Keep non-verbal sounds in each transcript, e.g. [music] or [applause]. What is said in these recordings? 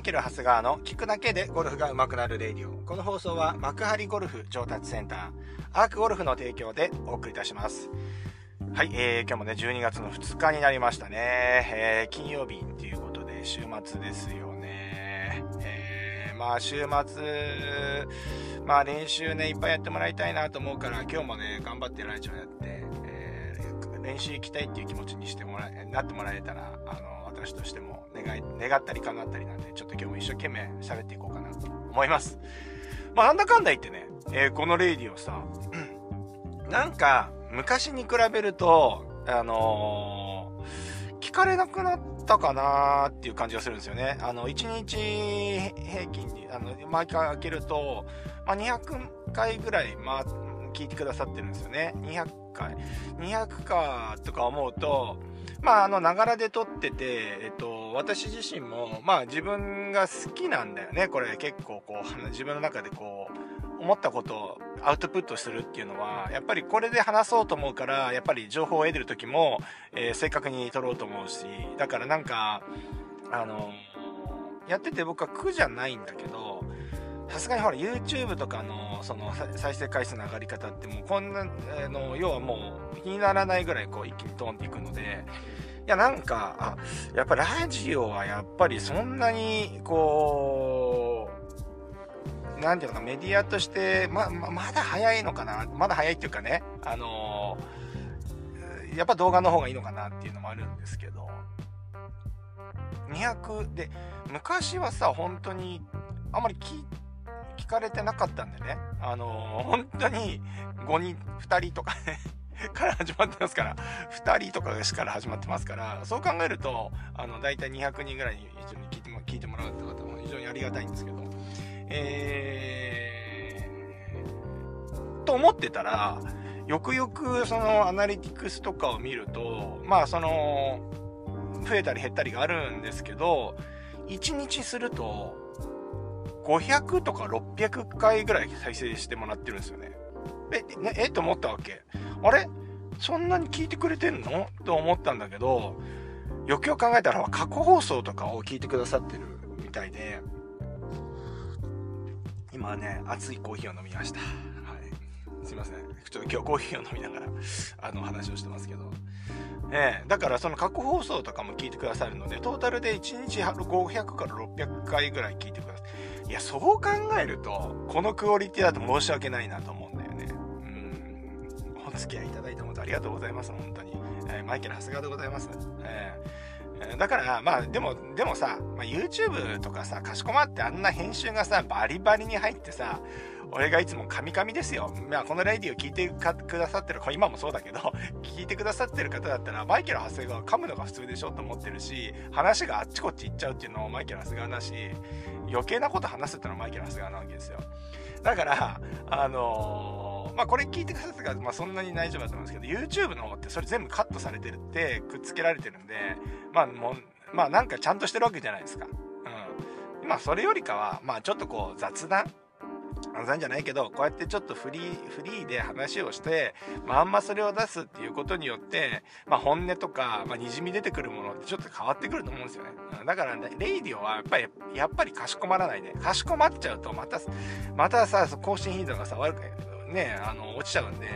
イケル・ハスガーの聞くだけでゴルフが上手くなるレディオ。この放送は幕張ゴルフ上達センター、アークゴルフの提供でお送りいたします。はい、えー、今日もね、12月の2日になりましたね。えー、金曜日っていうことで週末ですよね。えー、まあ週末、まあ練習ね、いっぱいやってもらいたいなと思うから、今日もね、頑張ってラジオやって、えー、練習行きたいっていう気持ちにしてもらえ、なってもらえたら、あの、私としても願い、願ったり叶ったりなんで、ちょっと今日も一生懸命喋っていこうかなと思います。まあ、なんだかんだ言ってね、えー、このレイディをさ、なんか、昔に比べると、あのー、聞かれなくなったかなーっていう感じがするんですよね。あの、1日平均に、あの、毎回開けると、まあ、200回ぐらい、まあ、聞いてくださってるんですよね。200回。200かとか思うと、まあ、あの、ながらで撮ってて、えっと、私自身も、まあ、自分が好きなんだよね。これ結構、こう、[laughs] 自分の中でこう、思ったことをアウトプットするっていうのは、やっぱりこれで話そうと思うから、やっぱり情報を得てる時も、えー、正確に撮ろうと思うし、だからなんか、あの、やってて僕は苦じゃないんだけど、さすがにほら YouTube とかのその再生回数の上がり方ってもうこんな、あの、要はもう気にならないぐらいこう一気にトンっていくので、いやなんか、あ、やっぱラジオはやっぱりそんなにこう、なんていうのかメディアとして、ま、ままだ早いのかなまだ早いっていうかね、あの、やっぱ動画の方がいいのかなっていうのもあるんですけど、200で、昔はさ、本当にあんまり聞いて聞かれてなかったんでね、あのー、本当に5人、2人とかね [laughs] から始まってますから、2人とかから始まってますから、そう考えると、あの、大体200人ぐらいに一緒に聞いても聞いてもらうって方も非常にありがたいんですけど、えー、と思ってたら、よくよくそのアナリティクスとかを見ると、まあその、増えたり減ったりがあるんですけど、1日すると、500とか600回ぐらい再生してもらってるんですよね。え、ね、えと思ったわけ。あれ？そんなに聞いてくれてんの？と思ったんだけど、よくよく考えたら過去放送とかを聞いてくださってるみたいで、今ね、熱いコーヒーを飲みました。はい。すいません。ちょっと今日コーヒーを飲みながら、あの、話をしてますけど。ええ、だからその過去放送とかも聞いてくださるので、トータルで1日500から600回ぐらい聞いてくださ。いや、そう考えると、このクオリティだと申し訳ないなと思うんだよね。うんお付き合いいただいて本当ありがとうございます、本当に。えー、マイケル・長谷川でございます。えー、だから、まあ、でも、でもさ、まあ、YouTube とかさ、かしこまってあんな編集がさ、バリバリに入ってさ、俺がいつもカミカミですよ。まあ、このレディを聞いてくださってる、今もそうだけど、[laughs] 聞いてくださってる方だったら、マイケル・長谷川噛むのが普通でしょと思ってるし、話があっちこっち行っちゃうっていうのもマイケル・長谷川だし、余計なこと話すってのはマイケル・長谷川なわけですよ。だから、あのーまあこれ聞いてくださったから、まそんなに大丈夫だと思うんですけど、YouTube の方ってそれ全部カットされてるって、くっつけられてるんで、まあもう、まあなんかちゃんとしてるわけじゃないですか。うん。まあそれよりかは、まあちょっとこう雑談？雑談じゃないけど、こうやってちょっとフリー、フリーで話をして、まあ、あんまそれを出すっていうことによって、まあ、本音とか、まあ、滲み出てくるものってちょっと変わってくると思うんですよね。だから、ね、レイディオはやっぱり、やっぱりかしこまらないで、かしこまっちゃうと、また、またさ、更新頻度がさ、悪くね、あの、落ちちゃうんで、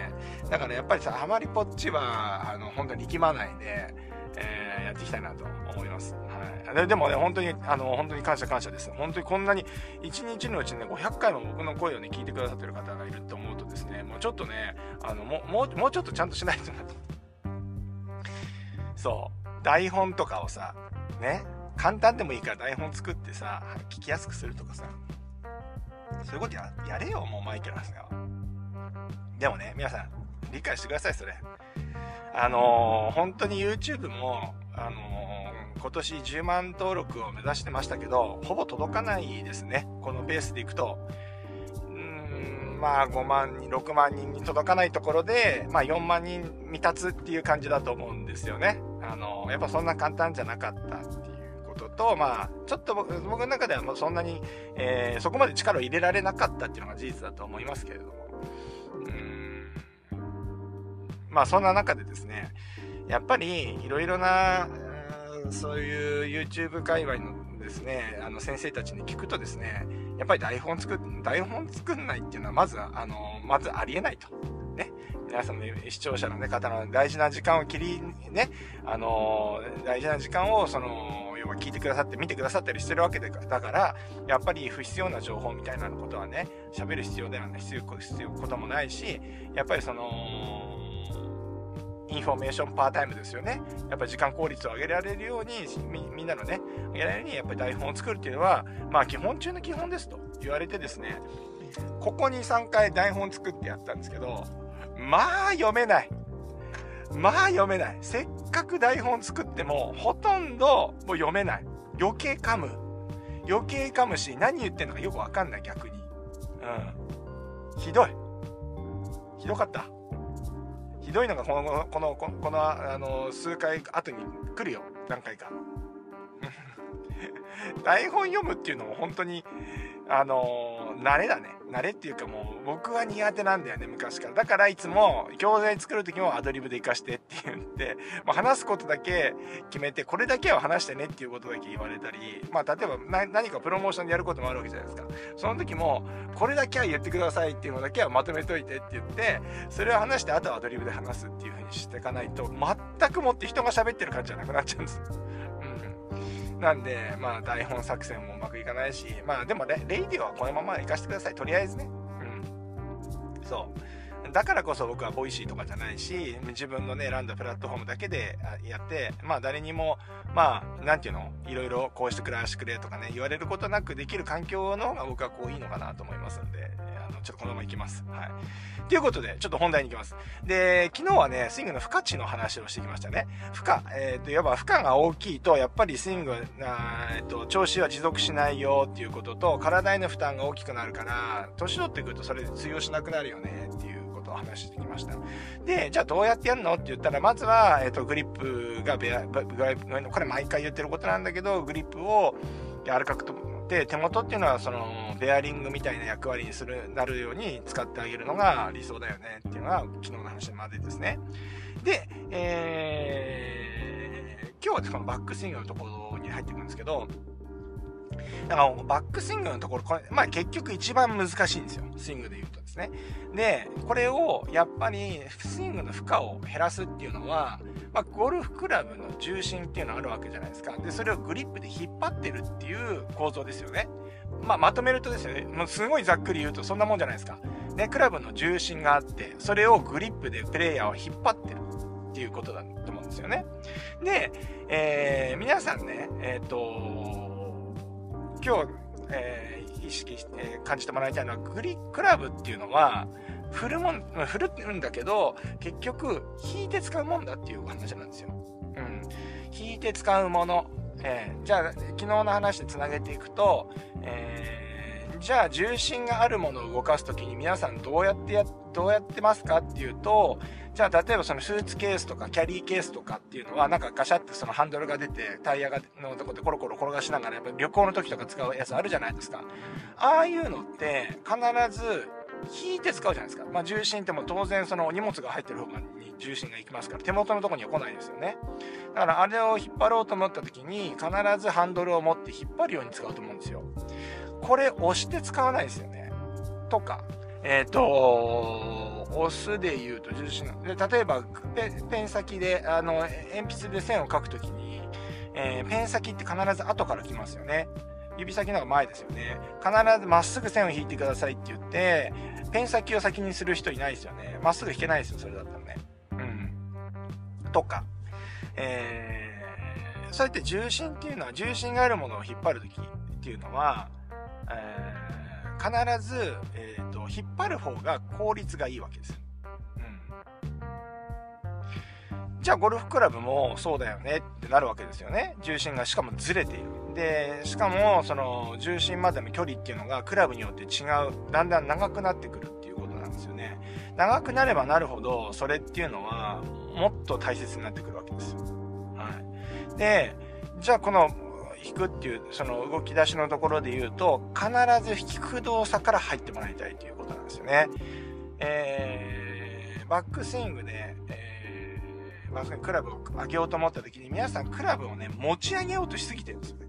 だからやっぱりさ、あまりこっちは、あの、本当に力まないで、えー、やっていきたいなと思います。はい。ででもね、本当に、あの、本当に感謝感謝です。本当にこんなに、1日のうちにね、500回も僕の声をね、聞いてくださってる方がいると思うとですね、もうちょっとね、あの、もう、もう、ちょっとちゃんとしないとなと。そう。台本とかをさ、ね、簡単でもいいから台本作ってさ、聞きやすくするとかさ、そういうことやれよ、もうマイケル・ハスガは。でもね、皆さん、理解してください、それ。あのー、本当に YouTube も、あのー、今年10万登録を目指してましたけど、ほぼ届かないですね。このペースでいくと。うん、まあ5万人、6万人に届かないところで、まあ4万人未達っていう感じだと思うんですよね。あの、やっぱそんな簡単じゃなかったっていうことと、まあ、ちょっと僕の中ではもうそんなに、えー、そこまで力を入れられなかったっていうのが事実だと思いますけれども。うんまあそんな中でですね、やっぱりいろいろな、そういう YouTube 界隈のですね、あの先生たちに聞くとですね、やっぱり台本作台本作んないっていうのはまず、あの、まずありえないと。ね。皆さんの視聴者の、ね、方の大事な時間を切り、ね、あの大事な時間を、その、要は聞いてくださって、見てくださったりしてるわけでだから、やっぱり不必要な情報みたいなことはね、喋る必要ではない、必要、必要こともないし、やっぱりその、 information per time ですよね。やっぱり時間効率を上げられるように、みんなのね、上げられるように、やっぱり台本を作るっていうのは、まあ基本中の基本ですと言われてですね、ここに3回台本作ってやったんですけど、まあ読めない。まあ読めない。せっかく台本作っても、ほとんどもう読めない。余計噛む。余計噛むし、何言ってんのかよくわかんない、逆に。うん。ひどい。ひどかった。ひどいのがこの、この、このこの、あの、数回後に来るよ。何回か。[laughs] 台本読むっていうのも本当に、あの、慣れだね。慣れっていうかもう、僕は苦手なんだよね、昔から。だからいつも、教材作る時もアドリブで活かしてって言って、まあ、話すことだけ決めて、これだけは話してねっていうことだけ言われたり、まあ、例えば何かプロモーションでやることもあるわけじゃないですか。その時も、これだけは言ってくださいっていうのだけはまとめといてって言って、それを話して、あとはアドリブで話すっていう風にしていかないと、全くもって人が喋ってる感じじゃなくなっちゃうんです。うんなんで、まあ、台本作戦もうまくいかないし、まあ、でもね、レイディオはこのまま行かせてください。とりあえずね。うん。そう。だからこそ僕は Voicy とかじゃないし、自分のね、選んだプラットフォームだけでやって、まあ誰にも、まあ、なんていうの、いろいろこうしてくれ、してくれとかね、言われることなくできる環境の方が僕はこういいのかなと思いますんで、あの、ちょっとこのまま行きます。はい。ということで、ちょっと本題に行きます。で、昨日はね、スイングの負荷値の話をしてきましたね。負荷、えっ、ー、と、いわば負荷が大きいと、やっぱりスイング、えっ、ー、と、調子は持続しないよっていうことと、体への負担が大きくなるから、年取ってくるとそれで通用しなくなるよねっていうことを話してきました。で、じゃあどうやってやるの？って言ったら、まずは、えっ、ー、と、グリップがベア、これ毎回言ってることなんだけど、グリップを柔らかくとで手元っていうのはそのベアリングみたいな役割にするなるように使ってあげるのが理想だよねっていうのが昨日の話までですねで、えー、今日はこのバックスイングのところに入っていくんですけどだからバックスイングのところ、これ、まあ結局一番難しいんですよ。スイングで言うですね。で、これをやっぱりスイングの負荷を減らすっていうのは、まあ、ゴルフクラブの重心っていうのがあるわけじゃないですか。で、それをグリップで引っ張ってるっていう構造ですよね。まあ、まとめるとですよね、もうすごいざっくり言うとそんなもんじゃないですか。ね、クラブの重心があって、それをグリップでプレイヤーを引っ張ってるっていうことだと思うんですよね。で、えー、皆さんね、えっ、ー、と、今日、えー、意識して、感じてもらいたいのは、グリクラブっていうのは、振るもん、振るんだけど、結局、引いて使うもんだっていう話なんですよ。うん。引いて使うもの。えー、じゃあ、昨日の話で繋げていくと、えー、じゃあ、重心があるものを動かすときに皆さんどうやってや、どうやってますかっていうと、じゃあ、例えばそのスーツケースとかキャリーケースとかっていうのは、なんかガシャってそのハンドルが出て、タイヤがのとこでコロコロ転がしながら、やっぱ旅行の時とか使うやつあるじゃないですか。ああいうのって、必ず引いて使うじゃないですか。まあ、重心っても当然その荷物が入ってる方に重心が行きますから、手元のとこには来ないですよね。だからあれを引っ張ろうと思った時に、必ずハンドルを持って引っ張るように使うと思うんですよ。これ押して使わないですよね。とか、えっ、ー、と、押すで言うと重心で、例えばペ、ペン先で、あの、鉛筆で線を書くときに、えー、ペン先って必ず後から来ますよね。指先の方が前ですよね。必ずまっすぐ線を引いてくださいって言って、ペン先を先にする人いないですよね。まっすぐ引けないですよ、それだったらね。うん。とか。えー、そうやって重心っていうのは、重心があるものを引っ張るときっていうのは、えー、必ず、えっ、ー、と、引っ張る方が効率がいいわけです。じゃあゴルフクラブもそうだよねってなるわけですよね。重心がしかもずれている。で、しかもその重心までの距離っていうのがクラブによって違う、だんだん長くなってくるっていうことなんですよね。長くなればなるほど、それっていうのはもっと大切になってくるわけですよ。はい。で、じゃあこの引くっていう、その動き出しのところで言うと、必ず引く動作から入ってもらいたいということなんですよね。えー、バックスイングで、えーまあ、クラブを上げようと思った時に、皆さんクラブをね、持ち上げようとしすぎてるんですよね。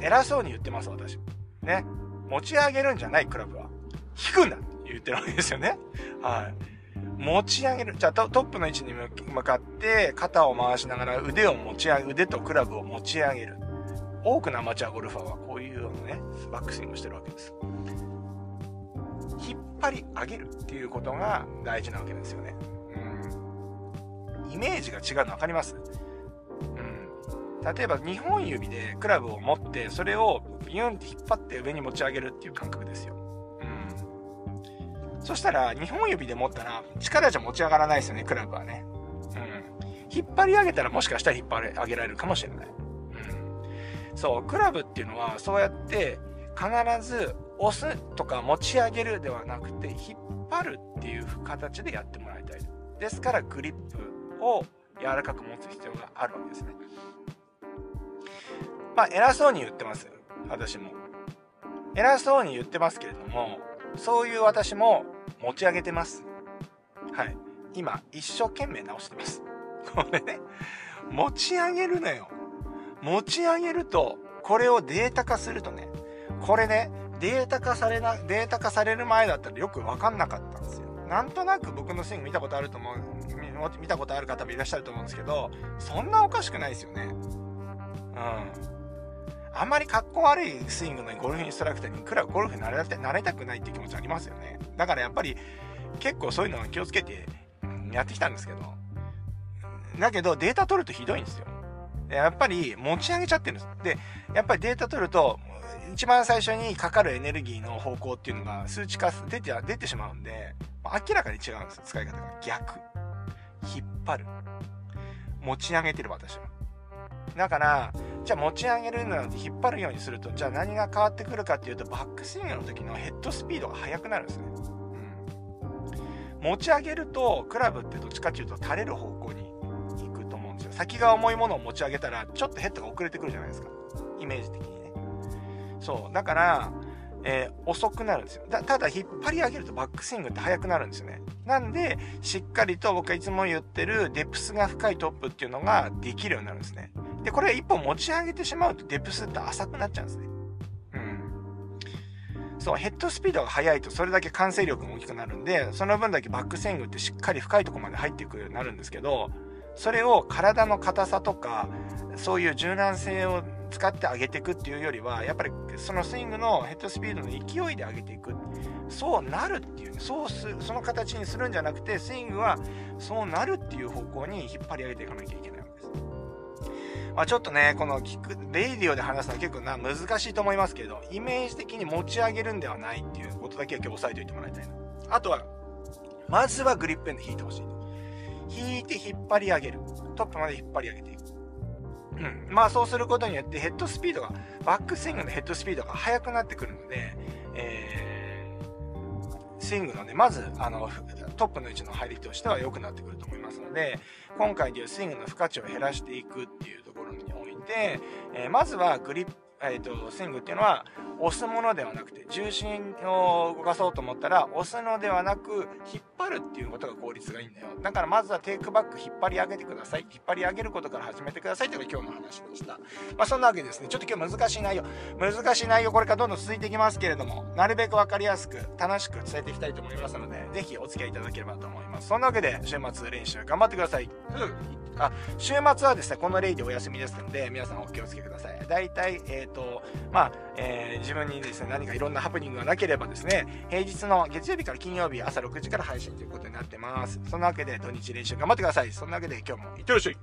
偉そうに言ってます、私。ね。持ち上げるんじゃないクラブは。引くんだって言ってるわけですよね。はい。持ち上げる。じゃあトップの位置に向かって肩を回しながら腕を持ち上げ、腕とクラブを持ち上げる。多くのアマチュアゴルファーはこういうようなね、バックスイングしてるわけです。引っ張り上げるっていうことが大事なわけですよね。うん。イメージが違うの分かります？うん。例えば2本指でクラブを持ってそれをビュンって引っ張って上に持ち上げるっていう感覚ですよ。うんそしたら、2本指で持ったら、力じゃ持ち上がらないですよね、クラブはね。うん。引っ張り上げたらもしかしたら引っ張り上げられるかもしれない。そう、クラブっていうのは、そうやって、必ず押すとか持ち上げるではなくて、引っ張るっていう形でやってもらいたい。ですから、グリップを柔らかく持つ必要があるわけですね。まあ、偉そうに言ってます。私も。偉そうに言ってますけれども、そういう私も持ち上げてます。はい。今、一生懸命直してます。これね、持ち上げるのよ。持ち上げると、これをデータ化するとね、これね、データ化されな、データ化される前だったらよくわかんなかったんですよ。なんとなく僕のスイング見たことあると思う、見たことある方もいらっしゃると思うんですけど、そんなおかしくないですよね。うん。あんまり格好悪いスイングのゴルフインストラクターにくらゴルフになれなれたくないっていう気持ちありますよね。だからやっぱり結構そういうのは気をつけてやってきたんですけど。だけどデータ取るとひどいんですよ。やっぱり持ち上げちゃってるんです。で、やっぱりデータ取ると、一番最初にかかるエネルギーの方向っていうのが数値化出て、出てしまうんで、明らかに違うんです。使い方が。逆。引っ張る。持ち上げてる私は。だから、じゃあ持ち上げるので引っ張るようにすると、じゃあ何が変わってくるかっていうと、バックスイングの時のヘッドスピードが速くなるんですね。うん。持ち上げると、クラブってどっちかっていうと垂れる方向に先が重いものを持ち上げたら、ちょっとヘッドが遅れてくるじゃないですか。イメージ的にね。そう。だから、えー、遅くなるんですよ。ただ、引っ張り上げるとバックスイングって速くなるんですよね。なんで、しっかりと僕がいつも言ってるデプスが深いトップっていうのができるようになるんですね。で、これ一本持ち上げてしまうとデプスって浅くなっちゃうんですね。うん。そう、ヘッドスピードが速いとそれだけ慣性力も大きくなるんで、その分だけバックスイングってしっかり深いとこまで入っていくようになるんですけど、それを体の硬さとか、そういう柔軟性を使って上げていくっていうよりは、やっぱりそのスイングのヘッドスピードの勢いで上げていく。そうなるっていうね、そうす、その形にするんじゃなくて、スイングはそうなるっていう方向に引っ張り上げていかなきゃいけないわけです。まあ、ちょっとね、この聞く、レイディオで話すのは結構な、難しいと思いますけど、イメージ的に持ち上げるんではないっていうことだけは今日押さえておいてもらいたいな。あとは、まずはグリップエンド引いてほしい。引いて引っ張り上げる。トップまで引っ張り上げていく。うん。まあそうすることによってヘッドスピードが、バックスイングのヘッドスピードが速くなってくるので、えー、スイングのね、まず、あの、トップの位置の入りとしては良くなってくると思いますので、今回でいうスイングの負荷値を減らしていくっていうところにおいて、えー、まずはグリップ、えっ、ー、と、スイングっていうのは、押すものではなくて、重心を動かそうと思ったら、押すのではなく、引っ張るっていうことが効率がいいんだよ。だからまずはテイクバック引っ張り上げてください。引っ張り上げることから始めてくださいというのが今日の話でした。まあそんなわけですね。ちょっと今日難しい内容、難しい内容これからどんどん続いていきますけれども、なるべくわかりやすく、楽しく伝えていきたいと思いますので、ぜひお付き合いいただければと思います。そんなわけで、週末練習頑張ってください。あ、週末はですね、このレイでお休みですので、皆さんお気をつけください。大体、え、ー、と、まあ、えー、自分にですね、何かいろんなハプニングがなければですね、平日の月曜日から金曜日朝6時から配信ということになってます。そんなわけで土日練習頑張ってください。そんなわけで今日もいってらっしゃい。